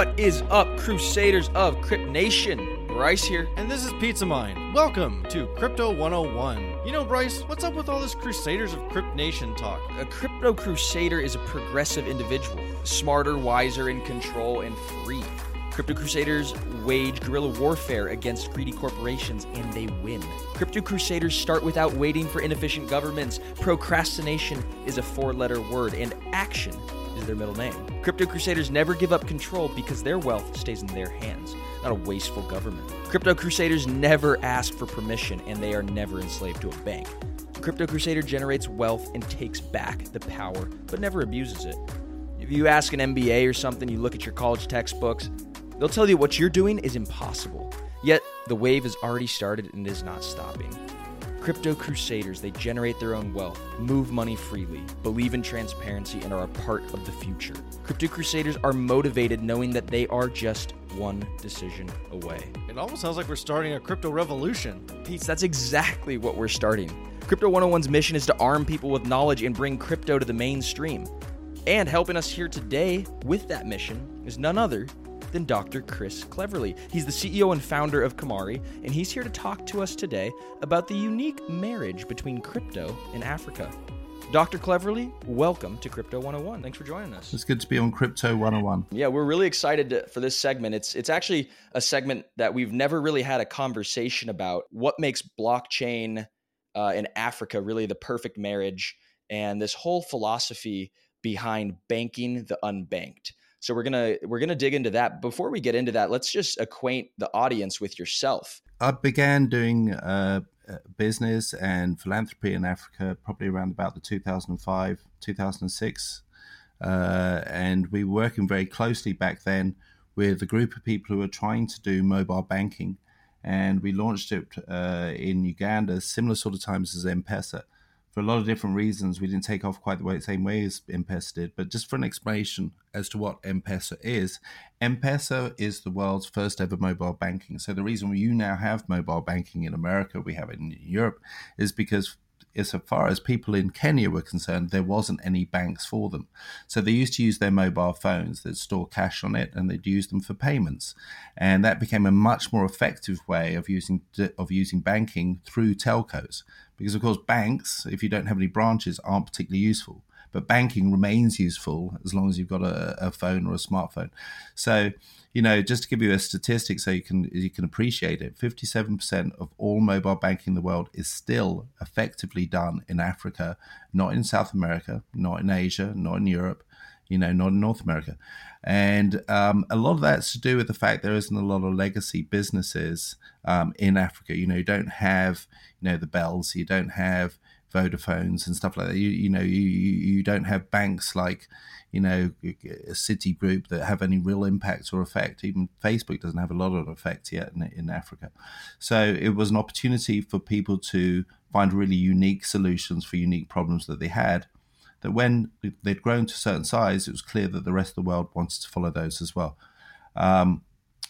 What is up, Crusaders of Crypt Nation? Bryce here. And this is Pizza Mind. Welcome to Crypto 101. You know, Bryce, what's up with all this Crusaders of Crypt Nation talk? A crypto crusader is a progressive individual, smarter, wiser, in control, and free. Crypto Crusaders wage guerrilla warfare against greedy corporations and they win. Crypto Crusaders start without waiting for inefficient governments. Procrastination is a four letter word, and action is their middle name. Crypto Crusaders never give up control because their wealth stays in their hands, not a wasteful government. Crypto Crusaders never ask for permission and they are never enslaved to a bank. Crypto Crusader generates wealth and takes back the power, but never abuses it. If you ask an MBA or something, you look at your college textbooks, they'll tell you what you're doing is impossible. Yet, the wave has already started and is not stopping. Crypto Crusaders, they generate their own wealth, move money freely, believe in transparency, and are a part of the future. Crypto Crusaders are motivated knowing that they are just one decision away. It almost sounds like we're starting a crypto revolution. Pete, that's exactly what we're starting. Crypto 101's mission is to arm people with knowledge and bring crypto to the mainstream. And helping us here today with that mission is none other than Dr. Chris Cleverly. He's the CEO and founder of Kamari, and he's here to talk to us today about the unique marriage between crypto and Africa. Dr. Cleverly, welcome to Crypto 101. Thanks for joining us. It's good to be on Crypto 101. Yeah, we're really excited to, for this segment. It's it's actually a segment that we've never really had a conversation about. What makes blockchain uh, in Africa really the perfect marriage, and this whole philosophy behind banking the unbanked. So we're gonna we're gonna dig into that. Before we get into that, let's just acquaint the audience with yourself. I began doing uh, uh business and philanthropy in Africa probably around about the 2005 2006, uh, and we were working very closely back then with a group of people who were trying to do mobile banking, and we launched it uh, in Uganda, similar sort of times as M-Pesa for a lot of different reasons, we didn't take off quite the way, same way as M-Pesa did. But just for an explanation as to what M-Pesa is, M-Pesa is the world's first ever mobile banking. So the reason you now have mobile banking in America, we have it in Europe, is because as far as people in Kenya were concerned, there wasn't any banks for them. So they used to use their mobile phones that store cash on it, and they'd use them for payments. And that became a much more effective way of using of using banking through telcos, because of course banks, if you don't have any branches, aren't particularly useful. But banking remains useful as long as you've got a, a phone or a smartphone. So you know, just to give you a statistic so you can you can appreciate it, 57% of all mobile banking in the world is still effectively done in Africa, not in South America, not in Asia, not in Europe, you know, not in North America. And um, a lot of that's to do with the fact there isn't a lot of legacy businesses um, in Africa. You know, you don't have, you know, the bells, you don't have Vodafones and stuff like that. You, you know, you, you don't have banks like, you know, a Citigroup that have any real impact or effect. Even Facebook doesn't have a lot of effect yet in, in Africa. So it was an opportunity for people to find really unique solutions for unique problems that they had. That when they'd grown to a certain size, it was clear that the rest of the world wanted to follow those as well. Um,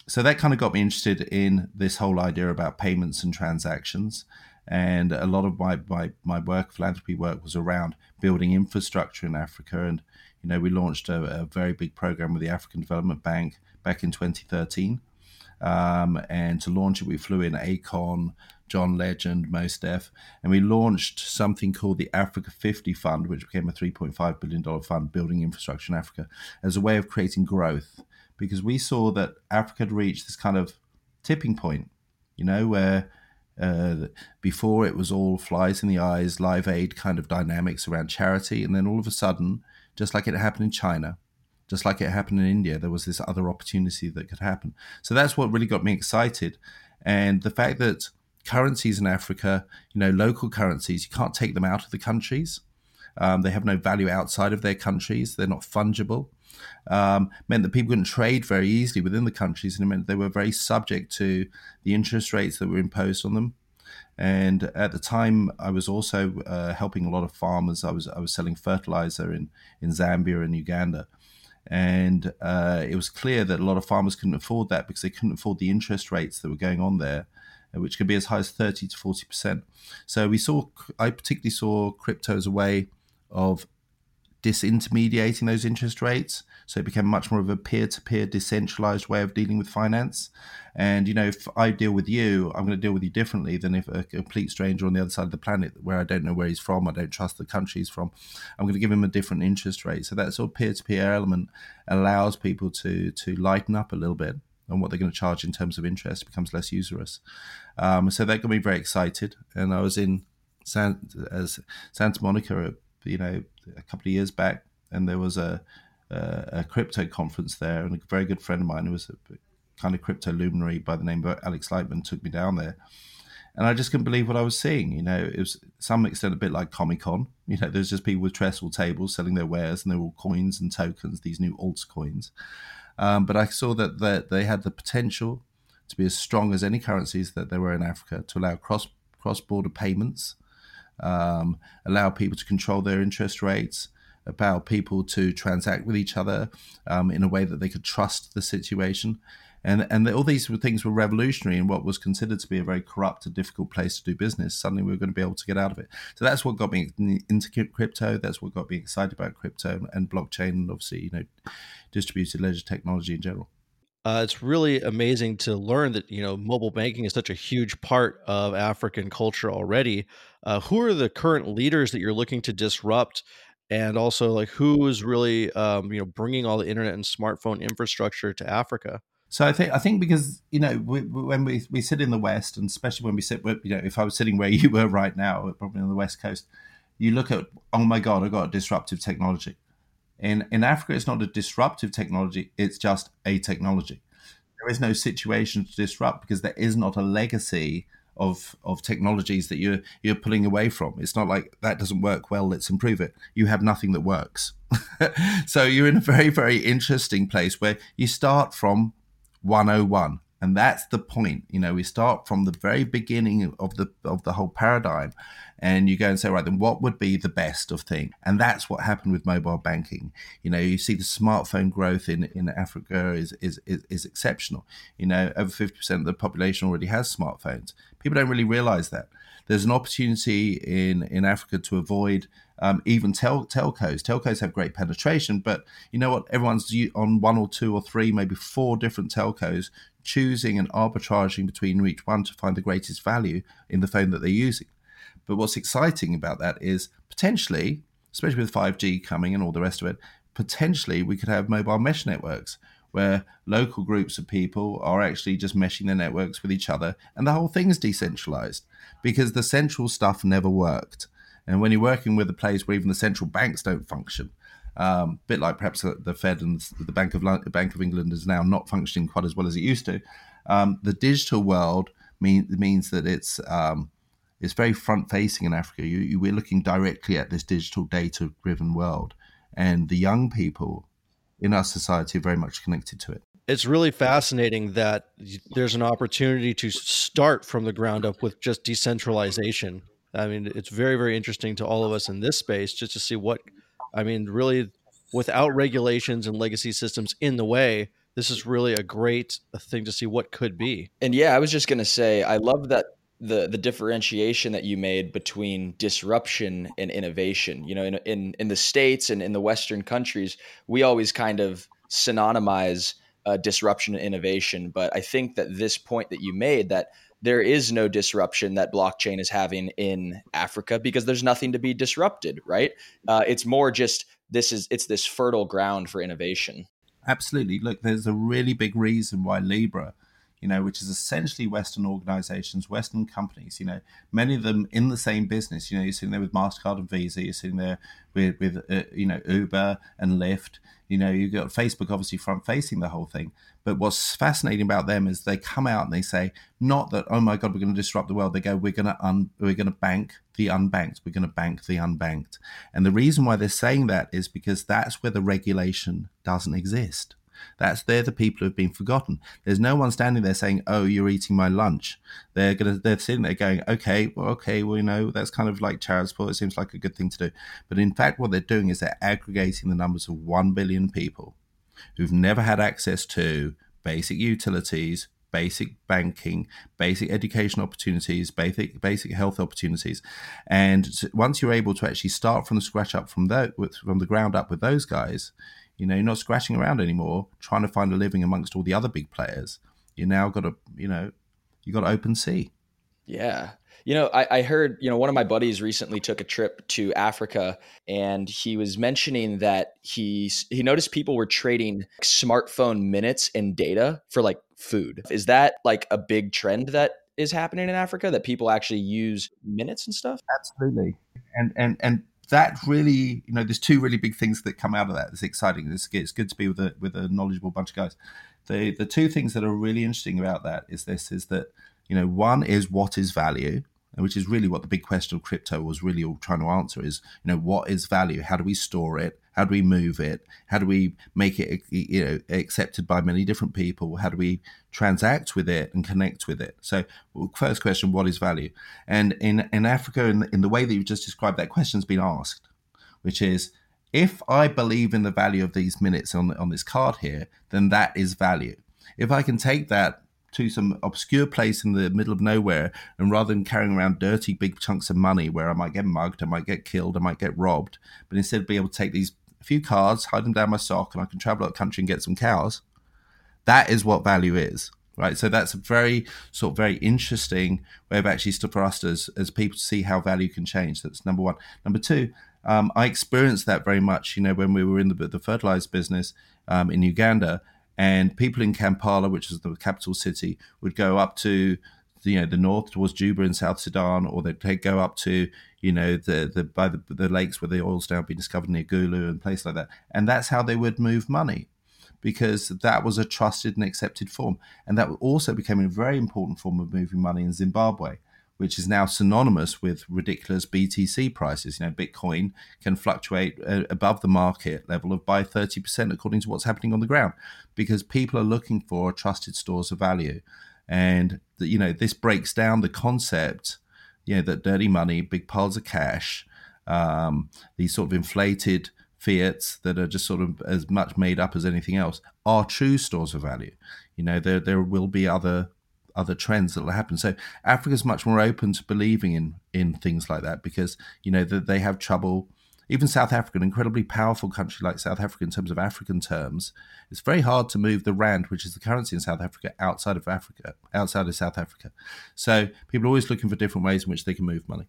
so that kind of got me interested in this whole idea about payments and transactions. And a lot of my, my, my work, philanthropy work, was around building infrastructure in Africa and you know, we launched a, a very big program with the African Development Bank back in 2013. Um, and to launch it, we flew in Akon, John Legend, Mos Def, and we launched something called the Africa 50 Fund, which became a $3.5 billion fund building infrastructure in Africa as a way of creating growth. Because we saw that Africa had reached this kind of tipping point, you know, where uh, before it was all flies in the eyes, live aid kind of dynamics around charity. And then all of a sudden, just like it happened in China, just like it happened in India, there was this other opportunity that could happen. So that's what really got me excited. And the fact that currencies in Africa, you know, local currencies, you can't take them out of the countries. Um, they have no value outside of their countries. They're not fungible. Um, meant that people couldn't trade very easily within the countries, and it meant they were very subject to the interest rates that were imposed on them. And at the time, I was also uh, helping a lot of farmers. I was I was selling fertilizer in in Zambia and Uganda, and uh, it was clear that a lot of farmers couldn't afford that because they couldn't afford the interest rates that were going on there, which could be as high as thirty to forty percent. So we saw, I particularly saw crypto as a way of disintermediating those interest rates. So it became much more of a peer to peer, decentralized way of dealing with finance. And, you know, if I deal with you, I'm going to deal with you differently than if a complete stranger on the other side of the planet where I don't know where he's from, I don't trust the country he's from, I'm going to give him a different interest rate. So that sort of peer to peer element allows people to to lighten up a little bit on what they're going to charge in terms of interest becomes less usurious. Um, so that got me very excited. And I was in San, as Santa Monica, you know, a couple of years back, and there was a, a, crypto conference there, and a very good friend of mine who was a kind of crypto luminary by the name of Alex Lightman took me down there. And I just couldn't believe what I was seeing. You know, it was some extent a bit like Comic Con. You know, there's just people with trestle tables selling their wares, and they're all coins and tokens, these new alts coins. Um, but I saw that, that they had the potential to be as strong as any currencies that there were in Africa to allow cross cross border payments, um, allow people to control their interest rates, allow people to transact with each other um, in a way that they could trust the situation. And, and all these things were revolutionary in what was considered to be a very corrupt and difficult place to do business. Suddenly, we were going to be able to get out of it. So that's what got me into crypto. That's what got me excited about crypto and blockchain, and obviously, you know, distributed ledger technology in general. Uh, it's really amazing to learn that you know mobile banking is such a huge part of African culture already. Uh, who are the current leaders that you're looking to disrupt, and also like who is really um, you know bringing all the internet and smartphone infrastructure to Africa? So I think I think because you know we, when we, we sit in the West, and especially when we sit, you know, if I was sitting where you were right now, probably on the West Coast, you look at oh my God, I got a disruptive technology in, in Africa, it's not a disruptive technology, it's just a technology. There is no situation to disrupt because there is not a legacy of of technologies that you're you're pulling away from. It's not like that doesn't work well, let's improve it. You have nothing that works. so you're in a very, very interesting place where you start from 101 and that's the point you know we start from the very beginning of the of the whole paradigm and you go and say right then what would be the best of thing and that's what happened with mobile banking. You know you see the smartphone growth in in africa is is is, is exceptional. You know over 50% of the population already has smartphones. People don't really realize that. There's an opportunity in in africa to avoid um, even tel- telcos. Telcos have great penetration, but you know what? Everyone's on one or two or three, maybe four different telcos, choosing and arbitraging between each one to find the greatest value in the phone that they're using. But what's exciting about that is potentially, especially with 5G coming and all the rest of it, potentially we could have mobile mesh networks where local groups of people are actually just meshing their networks with each other and the whole thing is decentralized because the central stuff never worked. And when you're working with a place where even the central banks don't function, um, a bit like perhaps the Fed and the Bank of London, Bank of England is now not functioning quite as well as it used to. Um, the digital world mean, means that it's um, it's very front facing in Africa. You, you, we're looking directly at this digital data driven world, and the young people in our society are very much connected to it. It's really fascinating that there's an opportunity to start from the ground up with just decentralization. I mean, it's very, very interesting to all of us in this space just to see what, I mean, really without regulations and legacy systems in the way, this is really a great thing to see what could be. And yeah, I was just going to say, I love that the the differentiation that you made between disruption and innovation. You know, in in in the states and in the Western countries, we always kind of synonymize uh, disruption and innovation. But I think that this point that you made that there is no disruption that blockchain is having in Africa because there's nothing to be disrupted, right? Uh, it's more just this is it's this fertile ground for innovation. Absolutely. Look, there's a really big reason why Libra you know, which is essentially Western organizations, Western companies, you know, many of them in the same business. You know, you're sitting there with MasterCard and Visa, you're sitting there with, with uh, you know, Uber and Lyft. You know, you've got Facebook obviously front facing the whole thing. But what's fascinating about them is they come out and they say, not that, oh my God, we're going to disrupt the world. They go, we're going to, un- we're going to bank the unbanked. We're going to bank the unbanked. And the reason why they're saying that is because that's where the regulation doesn't exist that's they're the people who've been forgotten. There's no one standing there saying, "Oh, you're eating my lunch." They're gonna they're sitting there going, "Okay, well, okay, well, you know, that's kind of like child's sport. It seems like a good thing to do." But in fact, what they're doing is they're aggregating the numbers of one billion people who've never had access to basic utilities, basic banking, basic education opportunities, basic basic health opportunities, and once you're able to actually start from the scratch up from that from the ground up with those guys, you know, you're not scratching around anymore trying to find a living amongst all the other big players. You now got to, you know, you got to open sea. Yeah. You know, I, I, heard, you know, one of my buddies recently took a trip to Africa and he was mentioning that he he noticed people were trading smartphone minutes and data for like food. Is that like a big trend that is happening in Africa that people actually use minutes and stuff? Absolutely. And and and that really, you know, there's two really big things that come out of that. It's exciting. It's, it's good to be with a with a knowledgeable bunch of guys. The the two things that are really interesting about that is this is that you know one is what is value which is really what the big question of crypto was really all trying to answer is you know what is value? How do we store it? How do we move it? How do we make it you know accepted by many different people? How do we transact with it and connect with it? So first question what is value? And in in africa in, in the way that you've just described that question's been asked which is if i believe in the value of these minutes on on this card here then that is value. If i can take that to some obscure place in the middle of nowhere, and rather than carrying around dirty big chunks of money where I might get mugged, I might get killed, I might get robbed, but instead be able to take these few cards, hide them down my sock, and I can travel out the country and get some cows. That is what value is, right? So that's a very sort of very interesting way of actually still for us as as people to see how value can change. That's number one. Number two, um, I experienced that very much, you know, when we were in the the fertilizer business um, in Uganda and people in Kampala, which is the capital city, would go up to you know the north towards Juba in South Sudan, or they'd go up to you know the the by the, the lakes where the oil's now been discovered near Gulu and places like that, and that's how they would move money because that was a trusted and accepted form, and that also became a very important form of moving money in Zimbabwe which is now synonymous with ridiculous BTC prices. You know, Bitcoin can fluctuate uh, above the market level of by 30% according to what's happening on the ground because people are looking for trusted stores of value. And, the, you know, this breaks down the concept, you know, that dirty money, big piles of cash, um, these sort of inflated fiats that are just sort of as much made up as anything else are true stores of value. You know, there, there will be other other trends that will happen. So Africa's much more open to believing in in things like that because you know that they have trouble. Even South Africa, an incredibly powerful country like South Africa in terms of African terms, it's very hard to move the rand, which is the currency in South Africa, outside of Africa, outside of South Africa. So people are always looking for different ways in which they can move money.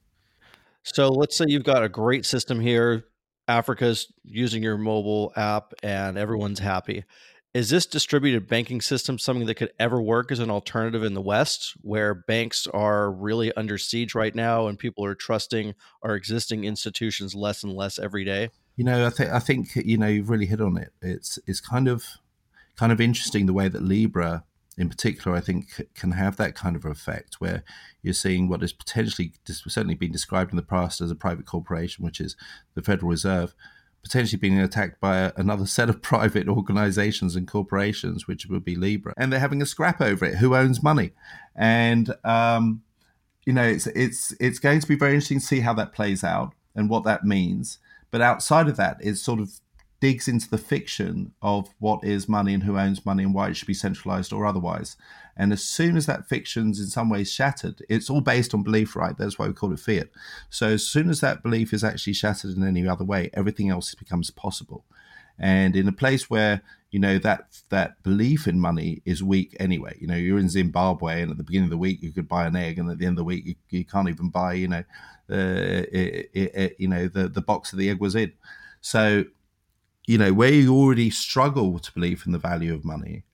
So let's say you've got a great system here. Africa's using your mobile app and everyone's happy. Is this distributed banking system something that could ever work as an alternative in the West, where banks are really under siege right now and people are trusting our existing institutions less and less every day? You know, I think I think you know you've really hit on it. It's it's kind of kind of interesting the way that Libra, in particular, I think can have that kind of effect where you're seeing what has potentially certainly been described in the past as a private corporation, which is the Federal Reserve potentially being attacked by another set of private organizations and corporations, which would be Libra, and they're having a scrap over it. Who owns money? And um, you know, it's it's it's going to be very interesting to see how that plays out and what that means. But outside of that, it's sort of digs into the fiction of what is money and who owns money and why it should be centralized or otherwise. And as soon as that fiction's in some ways shattered, it's all based on belief, right? That's why we call it fiat. So as soon as that belief is actually shattered in any other way, everything else becomes possible. And in a place where you know that that belief in money is weak anyway. You know, you're in Zimbabwe, and at the beginning of the week you could buy an egg, and at the end of the week you, you can't even buy, you know, uh, it, it, you know the the box that the egg was in. So you know, where you already struggle to believe in the value of money,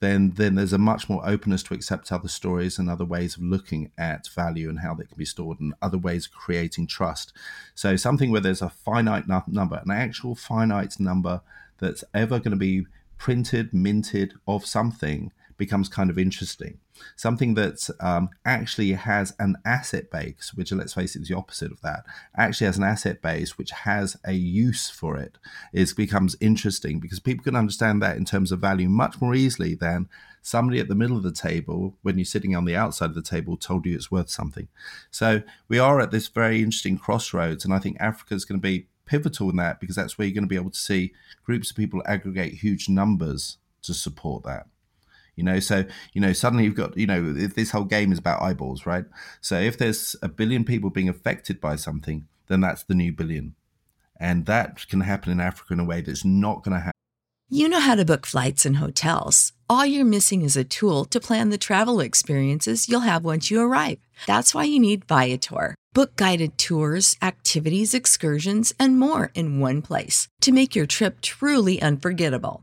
then then there's a much more openness to accept other stories and other ways of looking at value and how they can be stored and other ways of creating trust. So something where there's a finite number, an actual finite number that's ever going to be printed, minted of something becomes kind of interesting. Something that um, actually has an asset base, which let's face it is the opposite of that, actually has an asset base which has a use for it, is becomes interesting because people can understand that in terms of value much more easily than somebody at the middle of the table when you're sitting on the outside of the table told you it's worth something. So we are at this very interesting crossroads, and I think Africa is going to be pivotal in that because that's where you're going to be able to see groups of people aggregate huge numbers to support that You know, so you know suddenly you've got you know this whole game is about eyeballs, right? So if there's a billion people being affected by something, then that's the new billion, and that can happen in Africa in a way that's not going to happen. You know how to book flights and hotels. All you're missing is a tool to plan the travel experiences you'll have once you arrive. That's why you need Viator. Book guided tours, activities, excursions, and more in one place to make your trip truly unforgettable.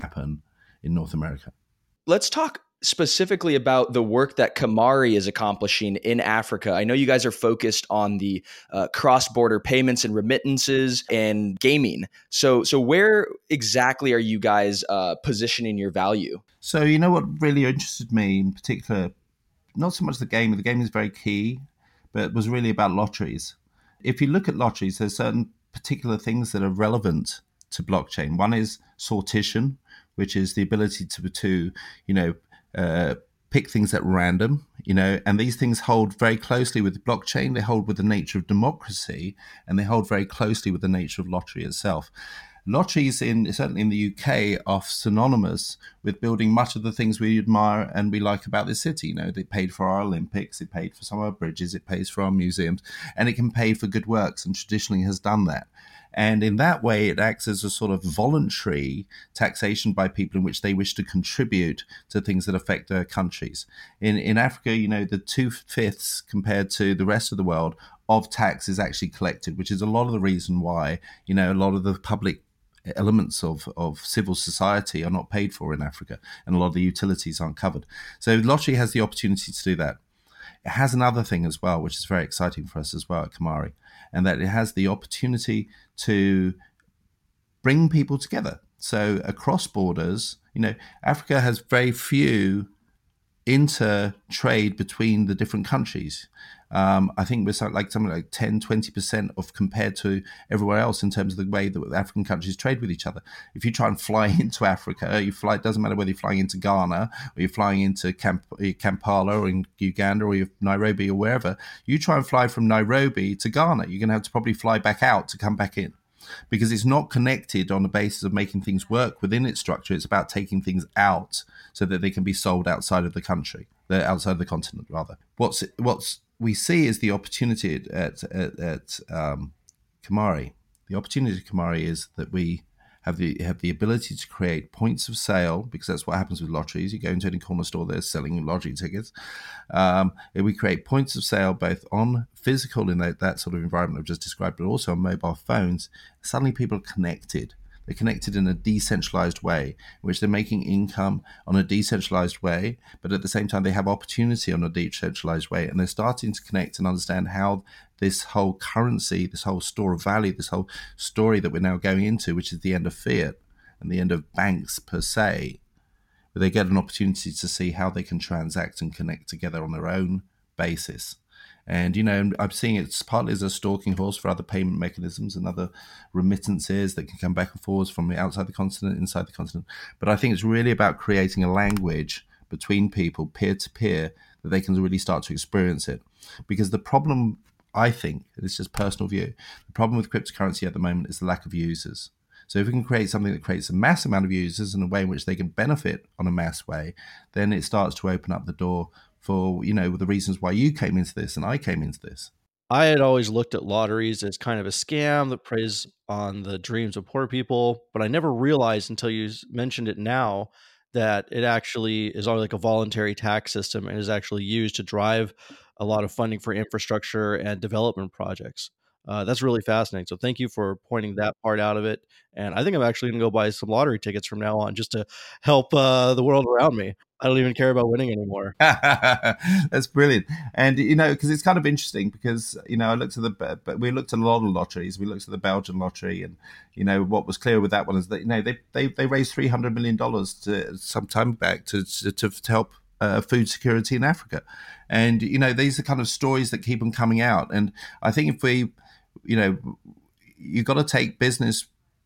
happen in North America. Let's talk specifically about the work that Kamari is accomplishing in Africa. I know you guys are focused on the uh, cross-border payments and remittances and gaming. So, so where exactly are you guys uh, positioning your value? So, you know what really interested me in particular, not so much the game. The game is very key, but it was really about lotteries. If you look at lotteries, there's certain particular things that are relevant to blockchain. One is sortition, which is the ability to to you know uh, pick things at random, you know, and these things hold very closely with blockchain. They hold with the nature of democracy, and they hold very closely with the nature of lottery itself. Lotteries in certainly in the UK are synonymous with building much of the things we admire and we like about this city. You know, they paid for our Olympics, it paid for some of our bridges, it pays for our museums, and it can pay for good works, and traditionally has done that. And in that way, it acts as a sort of voluntary taxation by people in which they wish to contribute to things that affect their countries. In, in Africa, you know, the two fifths compared to the rest of the world of tax is actually collected, which is a lot of the reason why, you know, a lot of the public elements of, of civil society are not paid for in Africa, and a lot of the utilities aren't covered. So lottery has the opportunity to do that. It has another thing as well, which is very exciting for us as well at Kamari, and that it has the opportunity to bring people together. So across borders, you know, Africa has very few inter trade between the different countries. Um, I think we're like something like 10, 20% of compared to everywhere else in terms of the way that African countries trade with each other. If you try and fly into Africa, you fly, it doesn't matter whether you're flying into Ghana or you're flying into Kampala or in Uganda or Nairobi or wherever, you try and fly from Nairobi to Ghana, you're going to have to probably fly back out to come back in because it's not connected on the basis of making things work within its structure. It's about taking things out so that they can be sold outside of the country, outside of the continent, rather. What's what's we see is the opportunity at at, at um, Kamari. The opportunity at Kamari is that we have the have the ability to create points of sale because that's what happens with lotteries. You go into any corner store, they're selling lottery tickets. Um, we create points of sale both on physical in that, that sort of environment I've just described, but also on mobile phones. Suddenly, people are connected. They're connected in a decentralized way, in which they're making income on a decentralized way, but at the same time, they have opportunity on a decentralized way. And they're starting to connect and understand how this whole currency, this whole store of value, this whole story that we're now going into, which is the end of fiat and the end of banks per se, where they get an opportunity to see how they can transact and connect together on their own basis. And, you know, I'm seeing it's partly as a stalking horse for other payment mechanisms and other remittances that can come back and forwards from outside the continent, inside the continent. But I think it's really about creating a language between people, peer to peer, that they can really start to experience it. Because the problem, I think, it's just personal view, the problem with cryptocurrency at the moment is the lack of users. So if we can create something that creates a mass amount of users in a way in which they can benefit on a mass way, then it starts to open up the door for you know the reasons why you came into this and I came into this. I had always looked at lotteries as kind of a scam that preys on the dreams of poor people, but I never realized until you mentioned it now that it actually is like a voluntary tax system and is actually used to drive a lot of funding for infrastructure and development projects. Uh, that's really fascinating. So thank you for pointing that part out of it. And I think I'm actually going to go buy some lottery tickets from now on just to help uh, the world around me. I don't even care about winning anymore. That's brilliant. And, you know, because it's kind of interesting because, you know, I looked at the, but we looked at a lot of lotteries. We looked at the Belgian lottery and, you know, what was clear with that one is that, you know, they, they, they raised $300 million to, some time back to, to, to help uh, food security in Africa. And, you know, these are kind of stories that keep on coming out. And I think if we, you know, you've got to take business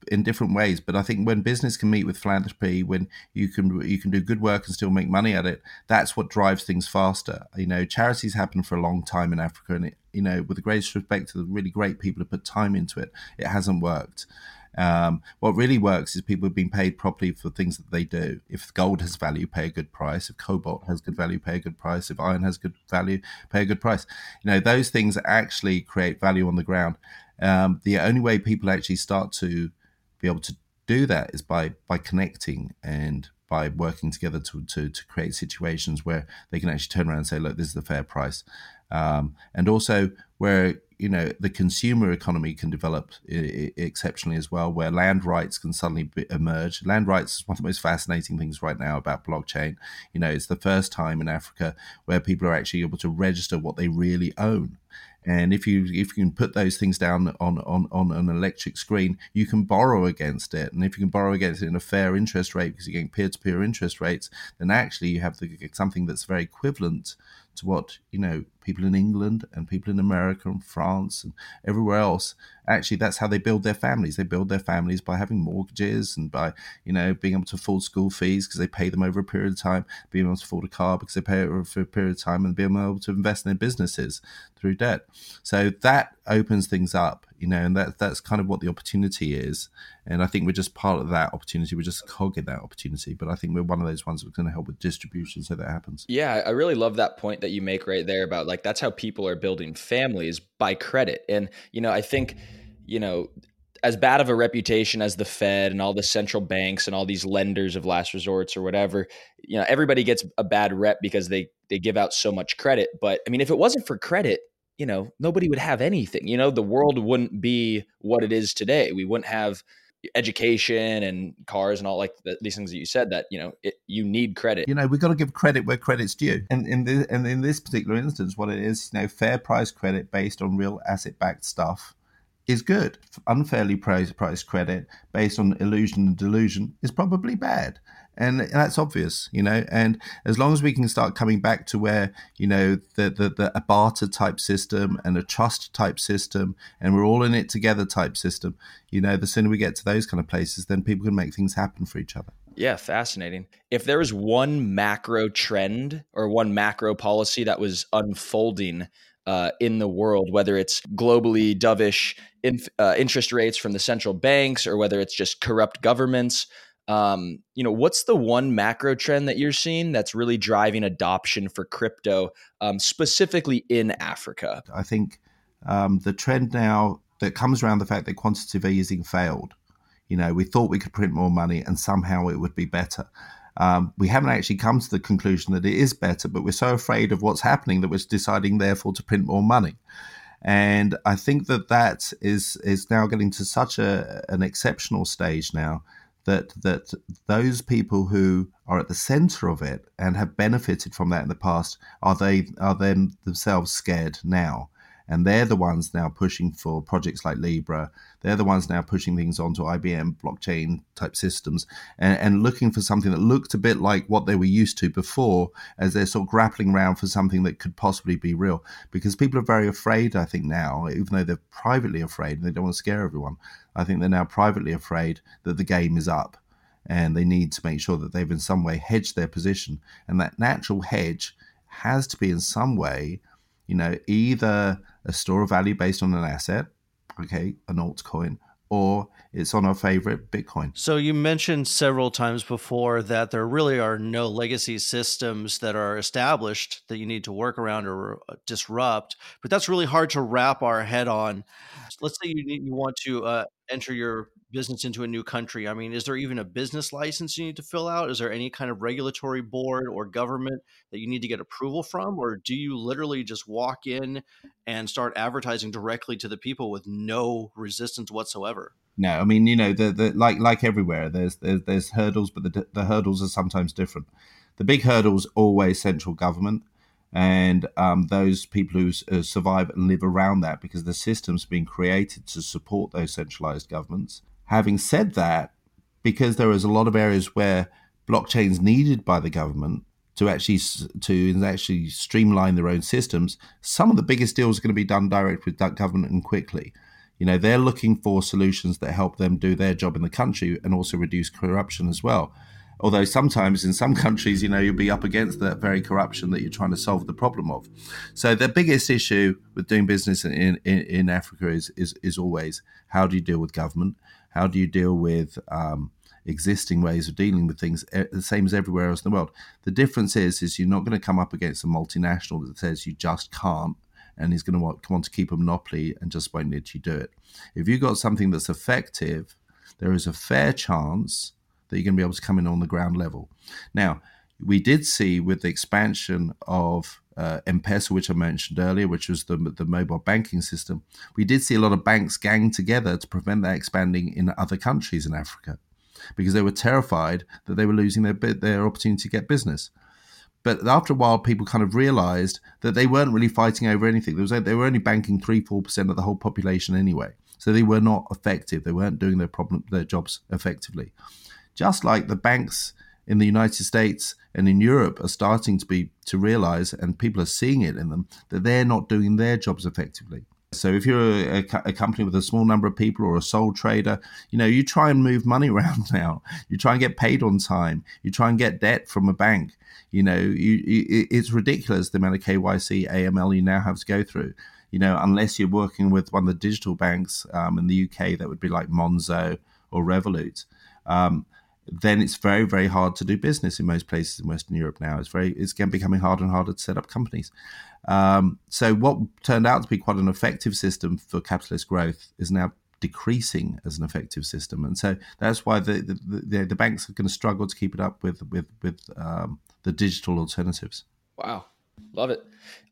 in different ways. But I think when business can meet with philanthropy, when you can you can do good work and still make money at it, that's what drives things faster. You know, charities happen for a long time in Africa, and it, you know, with the greatest respect to the really great people who put time into it, it hasn't worked. Um, what really works is people have been paid properly for things that they do. If gold has value, pay a good price. If cobalt has good value, pay a good price. If iron has good value, pay a good price. You know, those things actually create value on the ground. Um, the only way people actually start to be able to do that is by by connecting and by working together to, to, to create situations where they can actually turn around and say, look, this is the fair price. Um, and also where you know the consumer economy can develop I- exceptionally as well, where land rights can suddenly be- emerge. Land rights is one of the most fascinating things right now about blockchain. You know, it's the first time in Africa where people are actually able to register what they really own. And if you if you can put those things down on, on, on an electric screen, you can borrow against it. And if you can borrow against it in a fair interest rate because you're getting peer to peer interest rates, then actually you have the, something that's very equivalent to what you know people in England and people in America and France and everywhere else. Actually, that's how they build their families. They build their families by having mortgages and by you know being able to afford school fees because they pay them over a period of time, being able to afford a car because they pay it over a period of time, and being able to invest in their businesses through debt. So that opens things up, you know, and that that's kind of what the opportunity is. And I think we're just part of that opportunity. We're just cog in that opportunity. But I think we're one of those ones that's going to help with distribution so that happens. Yeah, I really love that point that you make right there about like that's how people are building families by credit. And you know, I think, you know, as bad of a reputation as the Fed and all the central banks and all these lenders of last resorts or whatever, you know, everybody gets a bad rep because they they give out so much credit. But I mean, if it wasn't for credit, you know, nobody would have anything. You know, the world wouldn't be what it is today. We wouldn't have education and cars and all like the, these things that you said that you know it, you need credit you know we've got to give credit where credit's due and in this and in this particular instance what it is you know fair price credit based on real asset backed stuff is good unfairly priced, priced credit based on illusion and delusion is probably bad and that's obvious, you know. And as long as we can start coming back to where you know the the, the a barter type system and a trust type system, and we're all in it together type system, you know, the sooner we get to those kind of places, then people can make things happen for each other. Yeah, fascinating. If there was one macro trend or one macro policy that was unfolding uh, in the world, whether it's globally dovish uh, interest rates from the central banks or whether it's just corrupt governments, um, you know, what's the one macro trend that you're seeing that's really driving adoption for crypto, um, specifically in Africa? I think um, the trend now that comes around the fact that quantitative easing failed. You know, we thought we could print more money and somehow it would be better. Um, we haven't actually come to the conclusion that it is better, but we're so afraid of what's happening that we're deciding, therefore, to print more money. And I think that that is is now getting to such a an exceptional stage now that that those people who are at the center of it and have benefited from that in the past are they are then themselves scared now And they're the ones now pushing for projects like Libra. They're the ones now pushing things onto IBM blockchain type systems and, and looking for something that looked a bit like what they were used to before as they're sort of grappling around for something that could possibly be real. Because people are very afraid, I think, now, even though they're privately afraid and they don't want to scare everyone, I think they're now privately afraid that the game is up and they need to make sure that they've in some way hedged their position. And that natural hedge has to be in some way, you know, either a store of value based on an asset, okay, an altcoin, or it's on our favorite Bitcoin. So you mentioned several times before that there really are no legacy systems that are established that you need to work around or uh, disrupt, but that's really hard to wrap our head on. Let's say you need, you want to uh, enter your business into a new country. I mean, is there even a business license you need to fill out? Is there any kind of regulatory board or government that you need to get approval from? Or do you literally just walk in and start advertising directly to the people with no resistance whatsoever? No, I mean, you know, the, the like like everywhere, there's there's, there's hurdles, but the, the hurdles are sometimes different. The big hurdles always central government and um, those people who uh, survive and live around that because the system's been created to support those centralized governments. Having said that, because there is a lot of areas where blockchains needed by the government to actually to actually streamline their own systems, some of the biggest deals are going to be done direct with that government and quickly. You know, they're looking for solutions that help them do their job in the country and also reduce corruption as well. Although sometimes in some countries, you know, you'll be up against that very corruption that you're trying to solve the problem of. So the biggest issue with doing business in, in, in Africa is, is, is always how do you deal with government? How do you deal with um, existing ways of dealing with things the same as everywhere else in the world? The difference is, is you're not going to come up against a multinational that says you just can't and is going to want, want to keep a monopoly and just won't let you do it. If you've got something that's effective, there is a fair chance that you're going to be able to come in on the ground level. Now, we did see with the expansion of uh, M-Pesa, which I mentioned earlier, which was the, the mobile banking system, we did see a lot of banks gang together to prevent that expanding in other countries in Africa because they were terrified that they were losing their their opportunity to get business. But after a while, people kind of realized that they weren't really fighting over anything. There was, they were only banking three, four percent of the whole population anyway, so they were not effective. They weren't doing their problem, their jobs effectively just like the banks in the United States and in Europe are starting to be to realize, and people are seeing it in them, that they're not doing their jobs effectively. So if you're a, a, company with a small number of people or a sole trader, you know, you try and move money around now. You try and get paid on time. You try and get debt from a bank. You know, you, you, it's ridiculous the amount of KYC, AML you now have to go through. You know, unless you're working with one of the digital banks um, in the UK, that would be like Monzo or Revolut. Um, then it's very very hard to do business in most places in Western Europe now. It's very it's becoming harder and harder to set up companies. Um, so what turned out to be quite an effective system for capitalist growth is now decreasing as an effective system, and so that's why the the, the, the banks are going to struggle to keep it up with with with um, the digital alternatives. Wow, love it,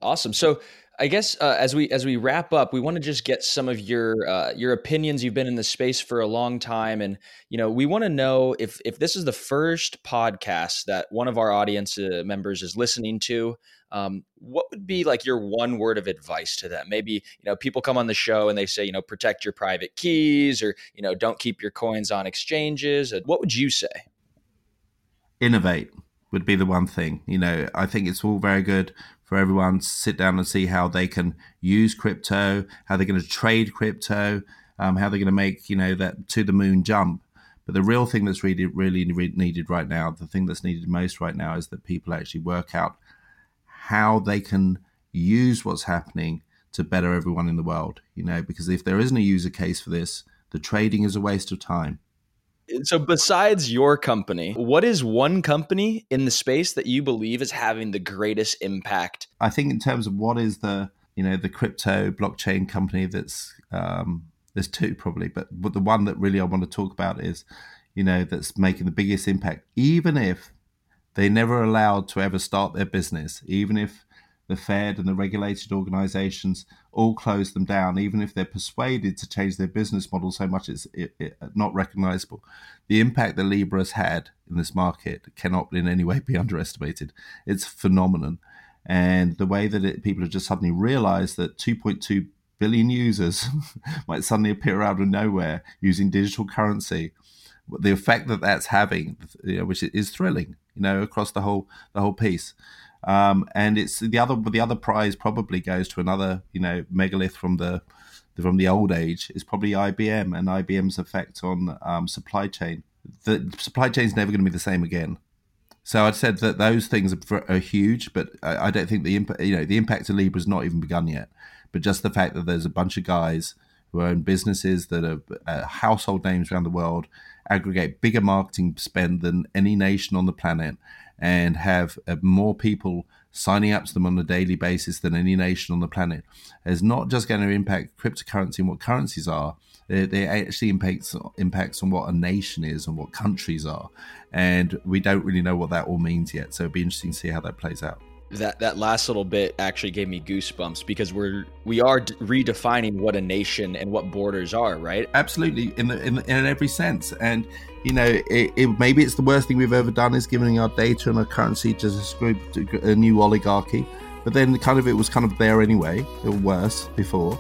awesome. So I guess uh, as we as we wrap up, we want to just get some of your uh, your opinions. You've been in the space for a long time, and you know we want to know if if this is the first podcast that one of our audience uh, members is listening to. Um, what would be like your one word of advice to them? Maybe you know people come on the show and they say you know protect your private keys, or you know don't keep your coins on exchanges. What would you say? Innovate would be the one thing. You know, I think it's all very good for everyone to sit down and see how they can use crypto, how they're going to trade crypto, um, how they're going to make you know that to the moon jump. But the real thing that's really really needed right now, the thing that's needed most right now, is that people actually work out how they can use what's happening to better everyone in the world. You know, because if there isn't a user case for this, the trading is a waste of time. So, besides your company, what is one company in the space that you believe is having the greatest impact? I think, in terms of what is the you know the crypto blockchain company that's um, there's two probably, but but the one that really I want to talk about is you know that's making the biggest impact, even if they never allowed to ever start their business, even if the Fed and the regulated organizations all close them down, even if they're persuaded to change their business model so much it's it, it, not recognizable. The impact that Libra has had in this market cannot in any way be underestimated. It's phenomenon. and the way that it, people have just suddenly realized that 2.2 billion users might suddenly appear out of nowhere using digital currency the effect that that's having you know, which is thrilling you know across the whole the whole piece um, and it's the other the other prize probably goes to another you know megalith from the from the old age is probably IBM and IBM's effect on um, supply chain. The supply chain is never going to be the same again. So I'd said that those things are, are huge, but I, I, don't think the impact, you know, the impact of Libra has not even begun yet. But just the fact that there's a bunch of guys who own businesses that are uh, household names around the world, aggregate bigger marketing spend than any nation on the planet, and have uh, more people signing up to them on a daily basis than any nation on the planet is not just going to impact cryptocurrency and what currencies are. It, actually impacts impacts on what a nation is and what countries are, and we don't really know what that all means yet. So it'd be interesting to see how that plays out that that last little bit actually gave me goosebumps because we're we are d- redefining what a nation and what borders are right? Absolutely in the, in, in every sense. And you know it, it, maybe it's the worst thing we've ever done is giving our data and our currency to a new oligarchy. But then kind of it was kind of there anyway. Or worse before.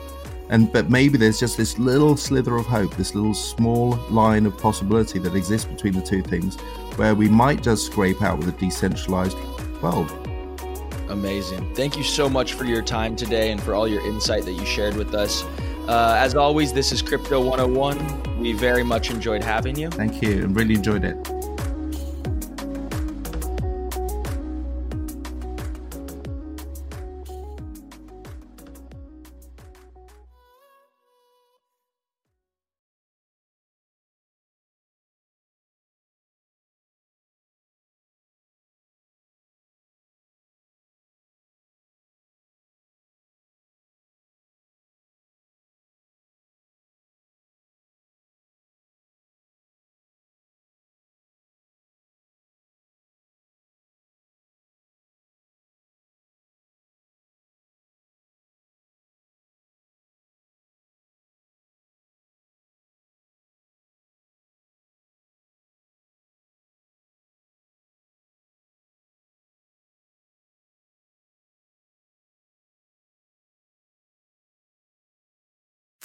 And but maybe there's just this little slither of hope this little small line of possibility that exists between the two things where we might just scrape out with a decentralized world Amazing. Thank you so much for your time today and for all your insight that you shared with us. Uh, as always, this is Crypto 101. We very much enjoyed having you. Thank you. really enjoyed it.